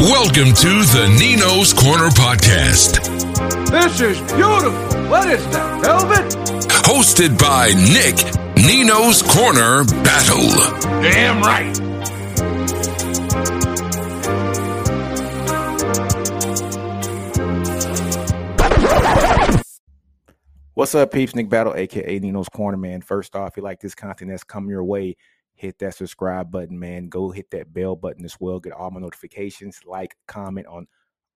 Welcome to the Nino's Corner podcast. This is beautiful. What is that, velvet? Hosted by Nick Nino's Corner Battle. Damn right. What's up, peeps? Nick Battle, aka Nino's Corner, man. First off, if you like this content that's come your way, hit that subscribe button, man. Go hit that bell button as well. Get all my notifications, like, comment on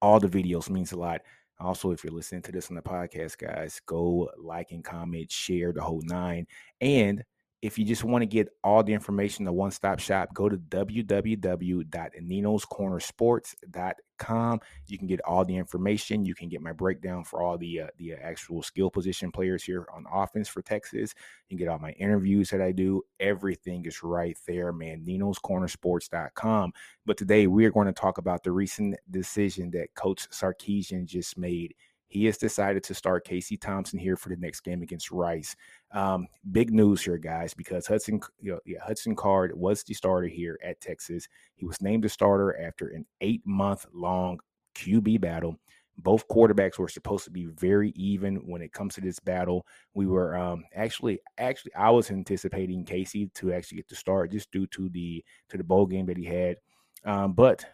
all the videos. Means a lot. Also, if you're listening to this on the podcast, guys, go like and comment, share the whole nine. And if you just want to get all the information, the one stop shop, go to www.ninoscornersports.com. You can get all the information. You can get my breakdown for all the uh, the actual skill position players here on offense for Texas. You can get all my interviews that I do. Everything is right there, man. ninoscornersports.com. But today we are going to talk about the recent decision that Coach Sarkisian just made he has decided to start Casey Thompson here for the next game against Rice. Um, big news here, guys, because Hudson, you know, yeah, Hudson Card was the starter here at Texas. He was named the starter after an eight-month-long QB battle. Both quarterbacks were supposed to be very even when it comes to this battle. We were um, actually, actually, I was anticipating Casey to actually get the start just due to the to the bowl game that he had. Um, but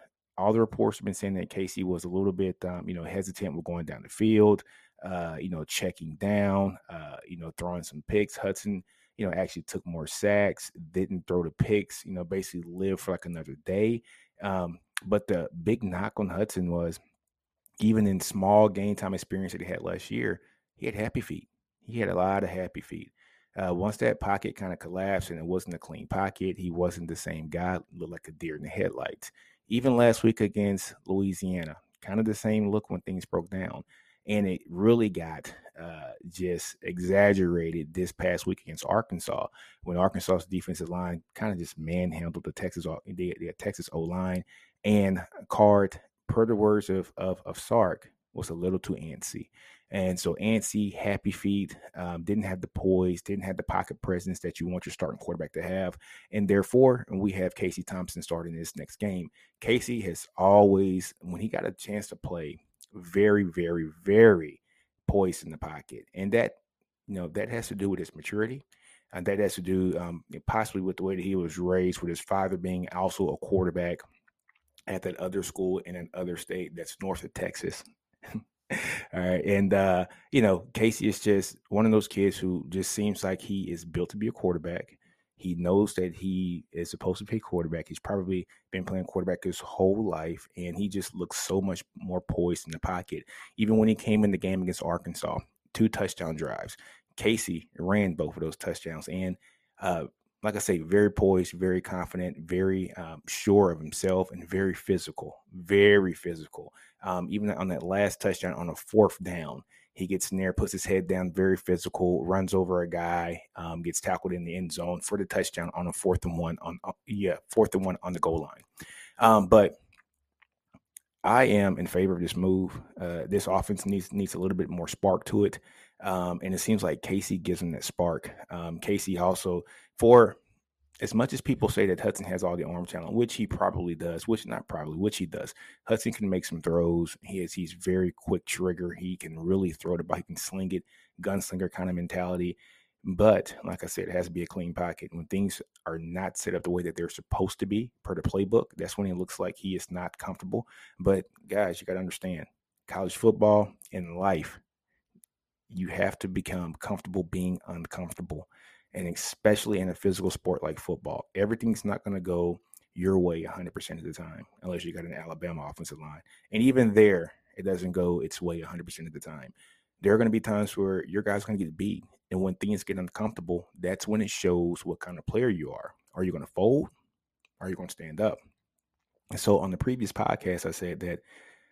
all the reports have been saying that Casey was a little bit, um, you know, hesitant with going down the field, uh, you know, checking down, uh, you know, throwing some picks. Hudson, you know, actually took more sacks, didn't throw the picks, you know, basically lived for like another day. Um, but the big knock on Hudson was even in small game time experience that he had last year, he had happy feet. He had a lot of happy feet. Uh, once that pocket kind of collapsed and it wasn't a clean pocket, he wasn't the same guy, looked like a deer in the headlights. Even last week against Louisiana, kind of the same look when things broke down. And it really got uh, just exaggerated this past week against Arkansas when Arkansas's defensive line kind of just manhandled the Texas the, the Texas O line and Card, per the words of, of of Sark, was a little too antsy. And so antsy, happy feet, um, didn't have the poise, didn't have the pocket presence that you want your starting quarterback to have. And therefore, and we have Casey Thompson starting this next game. Casey has always, when he got a chance to play, very, very, very poised in the pocket. And that, you know, that has to do with his maturity. And that has to do um, possibly with the way that he was raised, with his father being also a quarterback at that other school in another state that's north of Texas. All right. And, uh, you know, Casey is just one of those kids who just seems like he is built to be a quarterback. He knows that he is supposed to play quarterback. He's probably been playing quarterback his whole life, and he just looks so much more poised in the pocket. Even when he came in the game against Arkansas, two touchdown drives. Casey ran both of those touchdowns, and uh, like I say, very poised, very confident, very um, sure of himself, and very physical. Very physical. Um, even on that last touchdown on a fourth down, he gets in there, puts his head down, very physical, runs over a guy, um, gets tackled in the end zone for the touchdown on a fourth and one on uh, yeah fourth and one on the goal line. Um, but I am in favor of this move. Uh, this offense needs needs a little bit more spark to it. Um, and it seems like Casey gives him that spark. Um, Casey also, for as much as people say that Hudson has all the arm talent, which he probably does, which not probably, which he does, Hudson can make some throws. He is he's very quick trigger. He can really throw the ball. He can sling it, gunslinger kind of mentality. But like I said, it has to be a clean pocket. When things are not set up the way that they're supposed to be per the playbook, that's when it looks like he is not comfortable. But guys, you got to understand college football and life you have to become comfortable being uncomfortable. And especially in a physical sport like football, everything's not going to go your way 100% of the time, unless you got an Alabama offensive line. And even there, it doesn't go its way 100% of the time. There are going to be times where your guy's going to get beat. And when things get uncomfortable, that's when it shows what kind of player you are. Are you going to fold? Are you going to stand up? And so on the previous podcast, I said that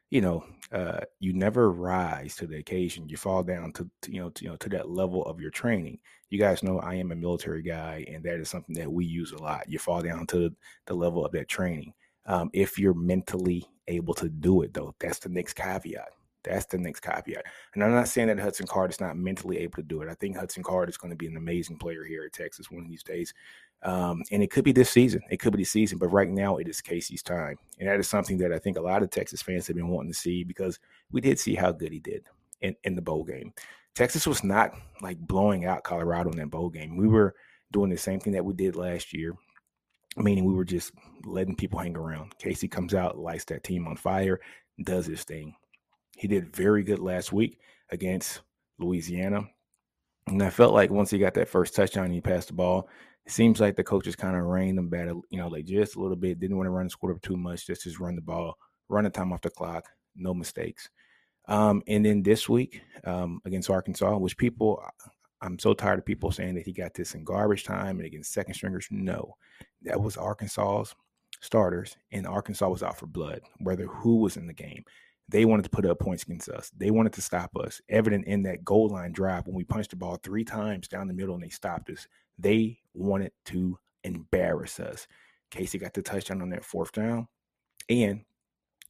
you know, uh, you never rise to the occasion. You fall down to, to, you know, to, you know, to that level of your training. You guys know I am a military guy, and that is something that we use a lot. You fall down to the level of that training. Um, if you're mentally able to do it, though, that's the next caveat. That's the next caveat. And I'm not saying that Hudson Card is not mentally able to do it. I think Hudson Card is going to be an amazing player here at Texas one of these days. Um, and it could be this season. It could be this season, but right now it is Casey's time. And that is something that I think a lot of Texas fans have been wanting to see because we did see how good he did in, in the bowl game. Texas was not like blowing out Colorado in that bowl game. We were doing the same thing that we did last year, meaning we were just letting people hang around. Casey comes out, lights that team on fire, does his thing. He did very good last week against Louisiana. And I felt like once he got that first touchdown, he passed the ball. It seems like the coaches kind of reined them back, you know, like just a little bit. Didn't want to run the score up too much. Just just run the ball, run the time off the clock, no mistakes. Um, and then this week um, against Arkansas, which people, I'm so tired of people saying that he got this in garbage time and against second stringers. No, that was Arkansas's starters, and Arkansas was out for blood, whether who was in the game. They wanted to put up points against us. They wanted to stop us. Evident in that goal line drive when we punched the ball three times down the middle and they stopped us. They wanted to embarrass us. Casey got the touchdown on that fourth down, and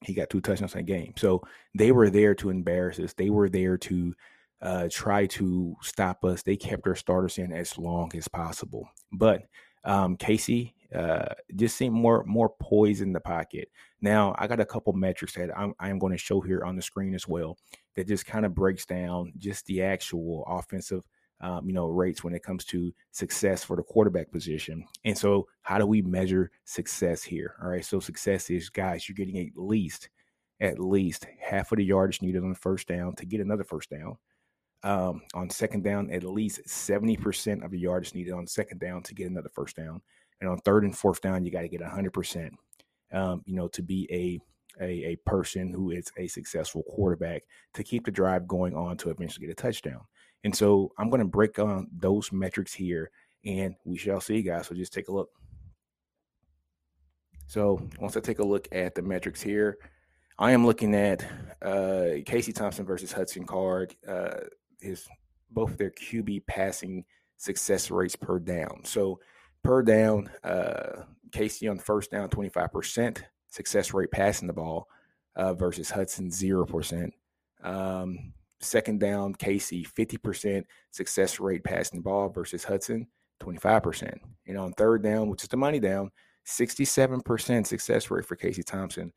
he got two touchdowns in that game. So they were there to embarrass us. They were there to uh, try to stop us. They kept their starters in as long as possible. But um, Casey uh, just seemed more more poised in the pocket. Now I got a couple metrics that I'm, I'm going to show here on the screen as well that just kind of breaks down just the actual offensive um, you know, rates when it comes to success for the quarterback position. And so, how do we measure success here? All right. So, success is, guys, you're getting at least, at least half of the yardage needed on the first down to get another first down. Um, on second down, at least 70% of the yardage needed on second down to get another first down. And on third and fourth down, you got to get 100%, um, you know, to be a a, a person who is a successful quarterback to keep the drive going on to eventually get a touchdown. And so I'm going to break on those metrics here and we shall see, guys. So just take a look. So once I take a look at the metrics here, I am looking at uh, Casey Thompson versus Hudson Card. Uh, his both their QB passing success rates per down. So per down, uh, Casey on first down, 25% success rate passing the ball uh, versus Hudson, 0%. Um, second down, Casey, 50% success rate passing the ball versus Hudson, 25%. And on third down, which is the money down, 67% success rate for Casey Thompson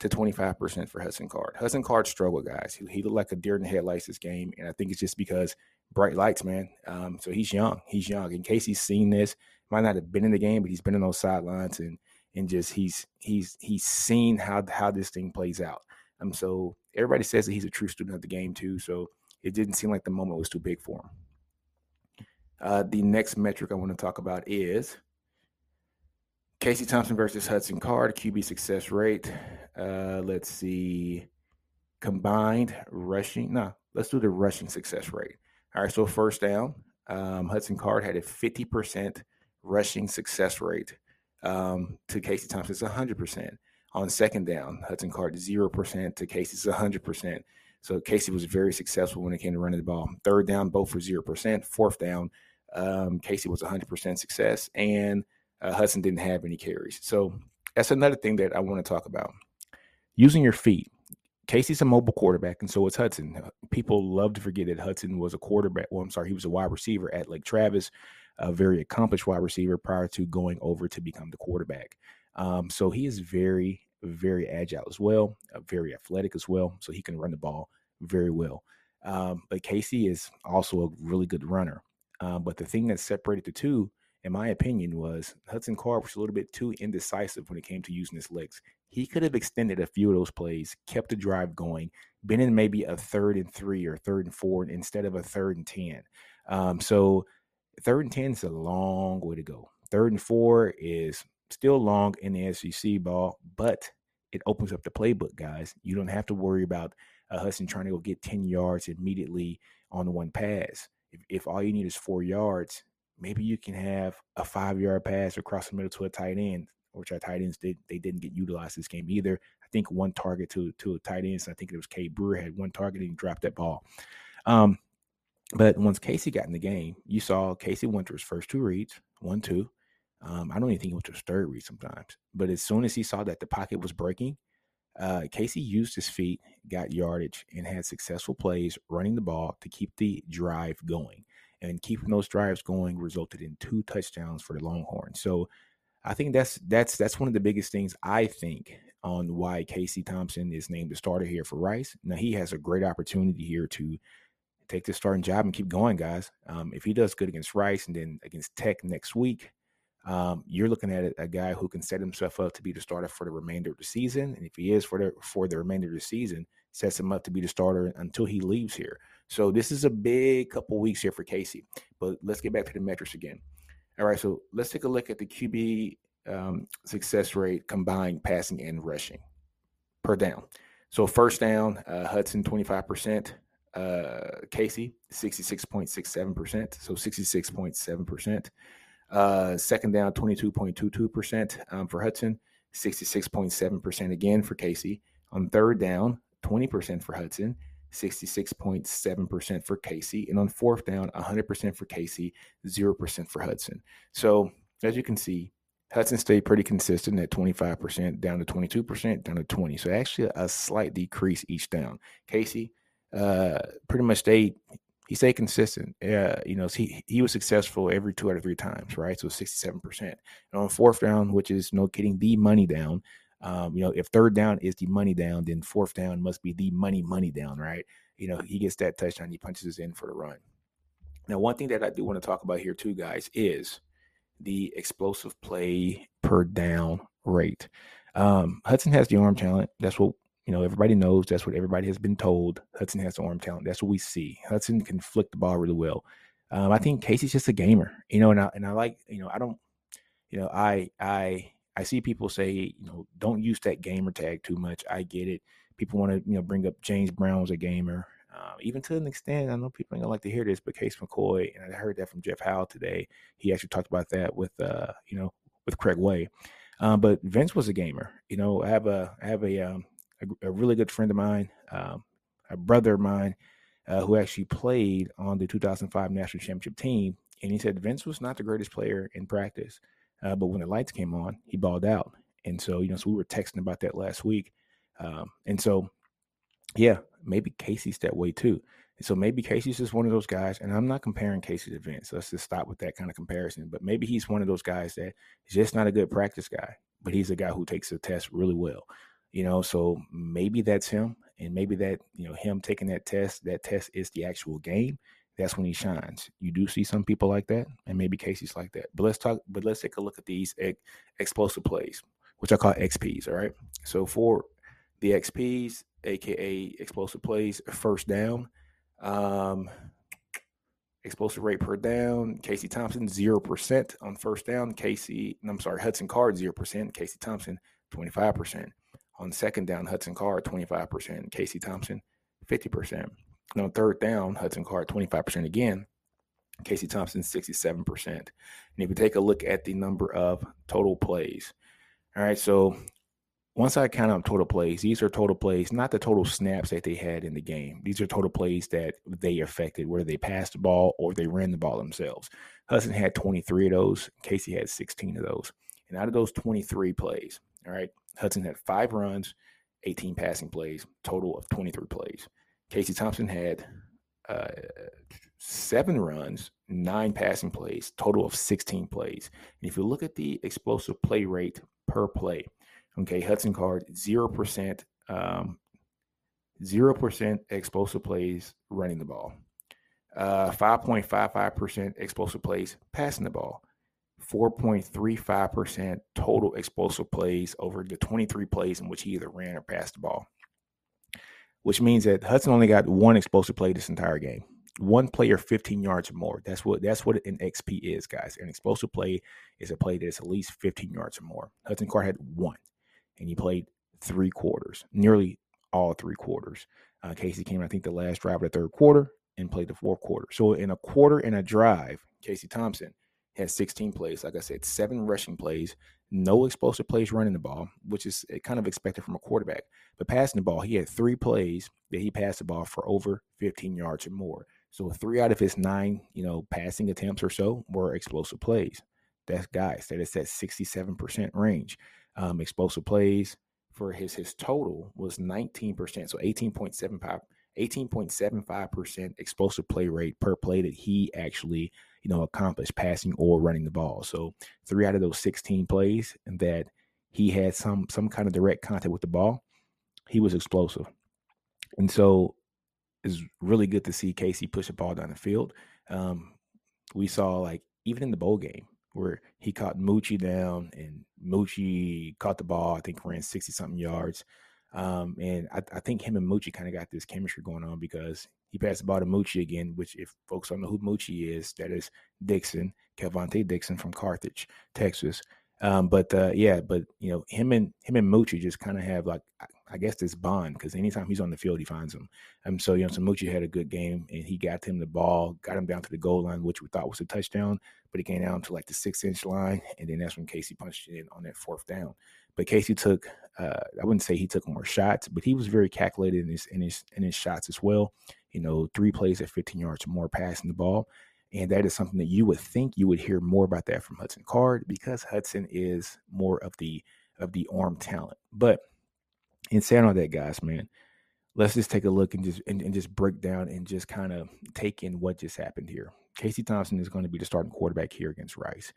to 25% for Hudson Card. Hudson Card struggled, guys. He, he looked like a deer in the headlights this game. And I think it's just because bright lights, man. Um, so he's young. He's young. And Casey's seen this. Might not have been in the game, but he's been in those sidelines and and just he's he's he's seen how how this thing plays out. Um, so everybody says that he's a true student of the game too. So it didn't seem like the moment was too big for him. Uh, the next metric I want to talk about is Casey Thompson versus Hudson Card QB success rate. Uh, let's see, combined rushing. No, let's do the rushing success rate. All right, so first down, um, Hudson Card had a 50% rushing success rate um, to Casey Thompson's 100%. On second down, Hudson Card 0% to Casey's 100%. So Casey was very successful when it came to running the ball. Third down, both for 0%. Fourth down, um, Casey was 100% success, and uh, Hudson didn't have any carries. So that's another thing that I want to talk about. Using your feet. Casey's a mobile quarterback, and so is Hudson. People love to forget that Hudson was a quarterback. Well, I'm sorry, he was a wide receiver at Lake Travis a very accomplished wide receiver prior to going over to become the quarterback. Um, so he is very, very agile as well, uh, very athletic as well. So he can run the ball very well. Um, but Casey is also a really good runner. Um, but the thing that separated the two, in my opinion, was Hudson Card was a little bit too indecisive when it came to using his legs. He could have extended a few of those plays, kept the drive going, been in maybe a third and three or third and four instead of a third and 10. Um, so Third and 10 is a long way to go. Third and four is still long in the SEC ball, but it opens up the playbook, guys. You don't have to worry about uh, Hudson trying to go get 10 yards immediately on one pass. If, if all you need is four yards, maybe you can have a five yard pass across the middle to a tight end, which our tight ends did. They didn't get utilized this game either. I think one target to to a tight end. So I think it was Cade Brewer had one target and dropped that ball. Um, but once Casey got in the game, you saw Casey Winters' first two reads, one, two. Um, I don't even think he went to third read sometimes. But as soon as he saw that the pocket was breaking, uh, Casey used his feet, got yardage, and had successful plays running the ball to keep the drive going. and keeping those drives going resulted in two touchdowns for the Longhorns. So I think that's that's that's one of the biggest things I think on why Casey Thompson is named the starter here for Rice. Now he has a great opportunity here to take the starting job and keep going, guys. Um, if he does good against Rice and then against Tech next week, um, you're looking at a, guy who can set himself up to be the starter for the remainder of the season. And if he is for the for the remainder of the season, sets him up to be the starter until he leaves here. So this is a big couple weeks here for Casey. But let's get back to the metrics again. All right, so let's take a look at the QB um, success rate combined passing and rushing per down. So first down, uh, Hudson 25%, uh, Casey 66.67%, so 66.7%. Uh, second down, 22.22% um, for Hudson, 66.7% again for Casey. On third down, 20% for Hudson, 66.7% for Casey. And on fourth down, 100% for Casey, 0% for Hudson. So as you can see, Hudson stayed pretty consistent at 25%, down to 22%, down to 20. So actually a slight decrease each down. Casey uh, pretty much stayed he stayed consistent. Uh, you know, he he was successful every two out of three times, right? So 67%. And on fourth down, which is know getting the money down, um, you know, if third down is the money down, then fourth down must be the money money down, right? You know, he gets that touchdown, he punches us in for the run. Now, one thing that I do want to talk about here too, guys, is the explosive play per down rate. Um, Hudson has the arm talent. That's what you know. Everybody knows. That's what everybody has been told. Hudson has arm talent. That's what we see. Hudson can flick the ball really well. Um, I think Casey's just a gamer, you know, and I and I like, you know, I don't, you know, I I I see people say, you know, don't use that gamer tag too much. I get it. People want to, you know, bring up James Brown was a gamer. Um, even to an extent, I know people ain't gonna like to hear this, but Case McCoy, and I heard that from Jeff Howe today. He actually talked about that with, uh, you know, with Craig Way. Um, but Vince was a gamer. You know, I have a, I have a, um, a, a really good friend of mine, um, a brother of mine, uh, who actually played on the 2005 national championship team, and he said Vince was not the greatest player in practice, uh, but when the lights came on, he balled out. And so, you know, so we were texting about that last week. Um, and so, yeah, maybe Casey's that way too. And so maybe Casey's just one of those guys, and I'm not comparing Casey to Vince. Let's just stop with that kind of comparison. But maybe he's one of those guys that is just not a good practice guy, but he's a guy who takes the test really well. You know, so maybe that's him, and maybe that you know him taking that test. That test is the actual game. That's when he shines. You do see some people like that, and maybe Casey's like that. But let's talk. But let's take a look at these ex- explosive plays, which I call XPs. All right. So for the XPs, aka explosive plays, first down. Um, explosive rate per down. Casey Thompson, 0% on first down. Casey, I'm sorry, Hudson Card, 0%. Casey Thompson, 25%. On second down, Hudson Card, 25%. Casey Thompson, 50%. And on third down, Hudson Card, 25% again. Casey Thompson, 67%. And if you take a look at the number of total plays, all right, so once I count up total plays, these are total plays, not the total snaps that they had in the game. These are total plays that they affected, whether they passed the ball or they ran the ball themselves. Hudson had 23 of those. Casey had 16 of those. And out of those 23 plays, all right, Hudson had five runs, 18 passing plays, total of 23 plays. Casey Thompson had uh, seven runs, nine passing plays, total of 16 plays. And if you look at the explosive play rate per play, Okay, Hudson Card, 0%, um, 0% explosive plays running the ball, uh, 5.55% explosive plays passing the ball, 4.35% total explosive plays over the 23 plays in which he either ran or passed the ball, which means that Hudson only got one explosive play this entire game. One player 15 yards or more. That's what that's what an XP is, guys. An explosive play is a play that's at least 15 yards or more. Hudson Card had one and he played three quarters, nearly all three quarters. Uh, Casey came, I think, the last drive of the third quarter and played the fourth quarter. So in a quarter and a drive, Casey Thompson had 16 plays. Like I said, seven rushing plays, no explosive plays running the ball, which is eh, kind of expected from a quarterback. But passing the ball, he had three plays that he passed the ball for over 15 yards or more. So three out of his nine, you know, passing attempts or so were explosive plays. That's guys that is that 67% range um, explosive plays for his his total was 19%, so 18.75 18.75% explosive play rate per play that he actually, you know, accomplished passing or running the ball. So three out of those 16 plays that he had some some kind of direct contact with the ball, he was explosive. And so it's really good to see Casey push the ball down the field. Um, we saw like even in the bowl game where he caught Moochie down and Moochie caught the ball, I think ran 60 something yards. Um, and I, I, think him and Moochie kind of got this chemistry going on because he passed the ball to Moochie again, which if folks don't know who Moochie is, that is Dixon, Kelvontay Dixon from Carthage, Texas. Um, but uh, yeah, but you know, him and him and Moochie just kind of have like I guess this bond because anytime he's on the field, he finds him. Um, so you know, so Moochie had a good game and he got him the ball, got him down to the goal line, which we thought was a touchdown, but he came down to like the six inch line, and then that's when Casey punched it in on that fourth down. But Casey took, uh, I wouldn't say he took more shots, but he was very calculated in his in his in his shots as well. You know, three plays at 15 yards or more passing the ball. And that is something that you would think you would hear more about that from Hudson Card because Hudson is more of the of the arm talent. But in saying all that, guys, man, let's just take a look and just and, and just break down and just kind of take in what just happened here. Casey Thompson is going to be the starting quarterback here against Rice.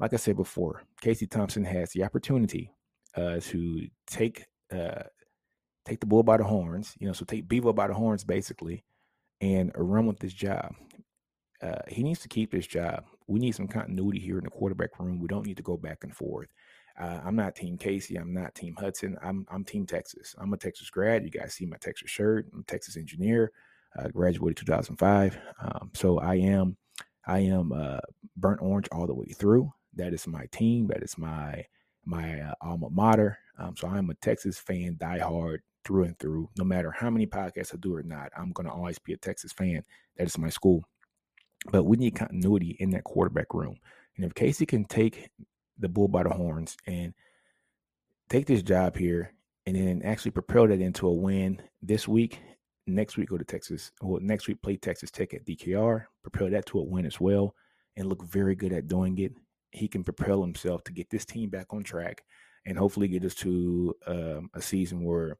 Like I said before, Casey Thompson has the opportunity uh, to take uh, take the bull by the horns, you know, so take Bevo by the horns basically, and run with this job. Uh, he needs to keep this job. We need some continuity here in the quarterback room. We don't need to go back and forth. Uh, I'm not Team Casey. I'm not Team Hudson. I'm I'm Team Texas. I'm a Texas grad. You guys see my Texas shirt. I'm a Texas engineer. Uh, graduated 2005. Um, so I am I am uh, burnt orange all the way through. That is my team. That is my my uh, alma mater. Um, so I'm a Texas fan, diehard through and through. No matter how many podcasts I do or not, I'm gonna always be a Texas fan. That is my school. But we need continuity in that quarterback room. And if Casey can take the bull by the horns and take this job here and then actually propel that into a win this week. Next week, go to Texas. Well, next week, play Texas Tech at DKR, propel that to a win as well, and look very good at doing it. He can propel himself to get this team back on track and hopefully get us to um, a season where,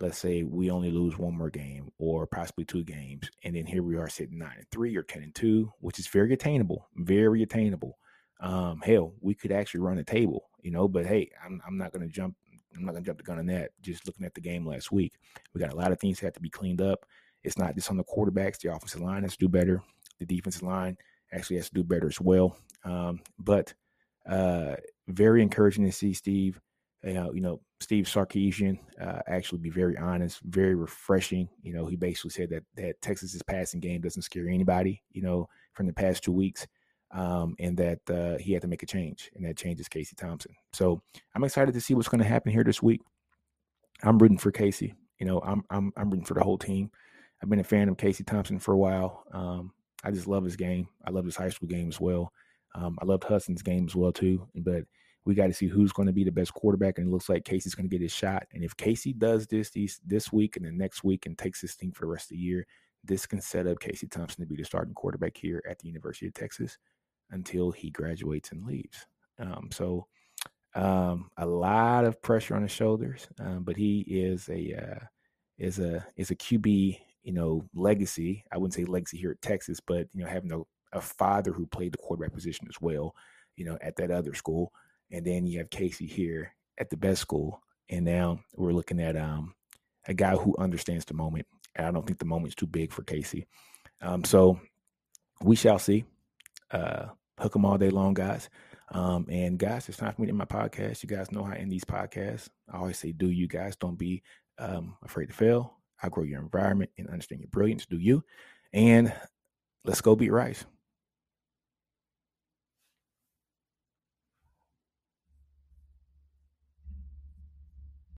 let's say, we only lose one more game or possibly two games. And then here we are sitting nine and three or 10 and two, which is very attainable, very attainable um, hell, we could actually run a table, you know. But hey, I'm I'm not gonna jump. I'm not gonna jump the gun on that. Just looking at the game last week, we got a lot of things that have to be cleaned up. It's not just on the quarterbacks. The offensive line has to do better. The defensive line actually has to do better as well. Um, but uh, very encouraging to see Steve. You know, you know Steve Sarkisian uh, actually be very honest, very refreshing. You know, he basically said that that Texas's passing game doesn't scare anybody. You know, from the past two weeks um, and that uh, he had to make a change, and that change is Casey Thompson. So I'm excited to see what's going to happen here this week. I'm rooting for Casey. You know, I'm I'm I'm rooting for the whole team. I've been a fan of Casey Thompson for a while. Um, I just love his game. I love his high school game as well. Um, I loved Hudson's game as well too. But we got to see who's going to be the best quarterback, and it looks like Casey's going to get his shot. And if Casey does this these, this week and the next week and takes this team for the rest of the year, this can set up Casey Thompson to be the starting quarterback here at the University of Texas until he graduates and leaves. Um, so um, a lot of pressure on his shoulders, um, but he is a uh, is a is a QB you know legacy. I wouldn't say legacy here at Texas, but you know having a, a father who played the quarterback position as well, you know at that other school, and then you have Casey here at the best school, and now we're looking at um, a guy who understands the moment. And I don't think the moment's too big for Casey. Um, so we shall see. Uh, hook them all day long, guys. Um, and guys, it's time for me to end my podcast. You guys know how I end these podcasts. I always say, do you guys don't be um, afraid to fail. I grow your environment and understand your brilliance. Do you? And let's go beat Rice.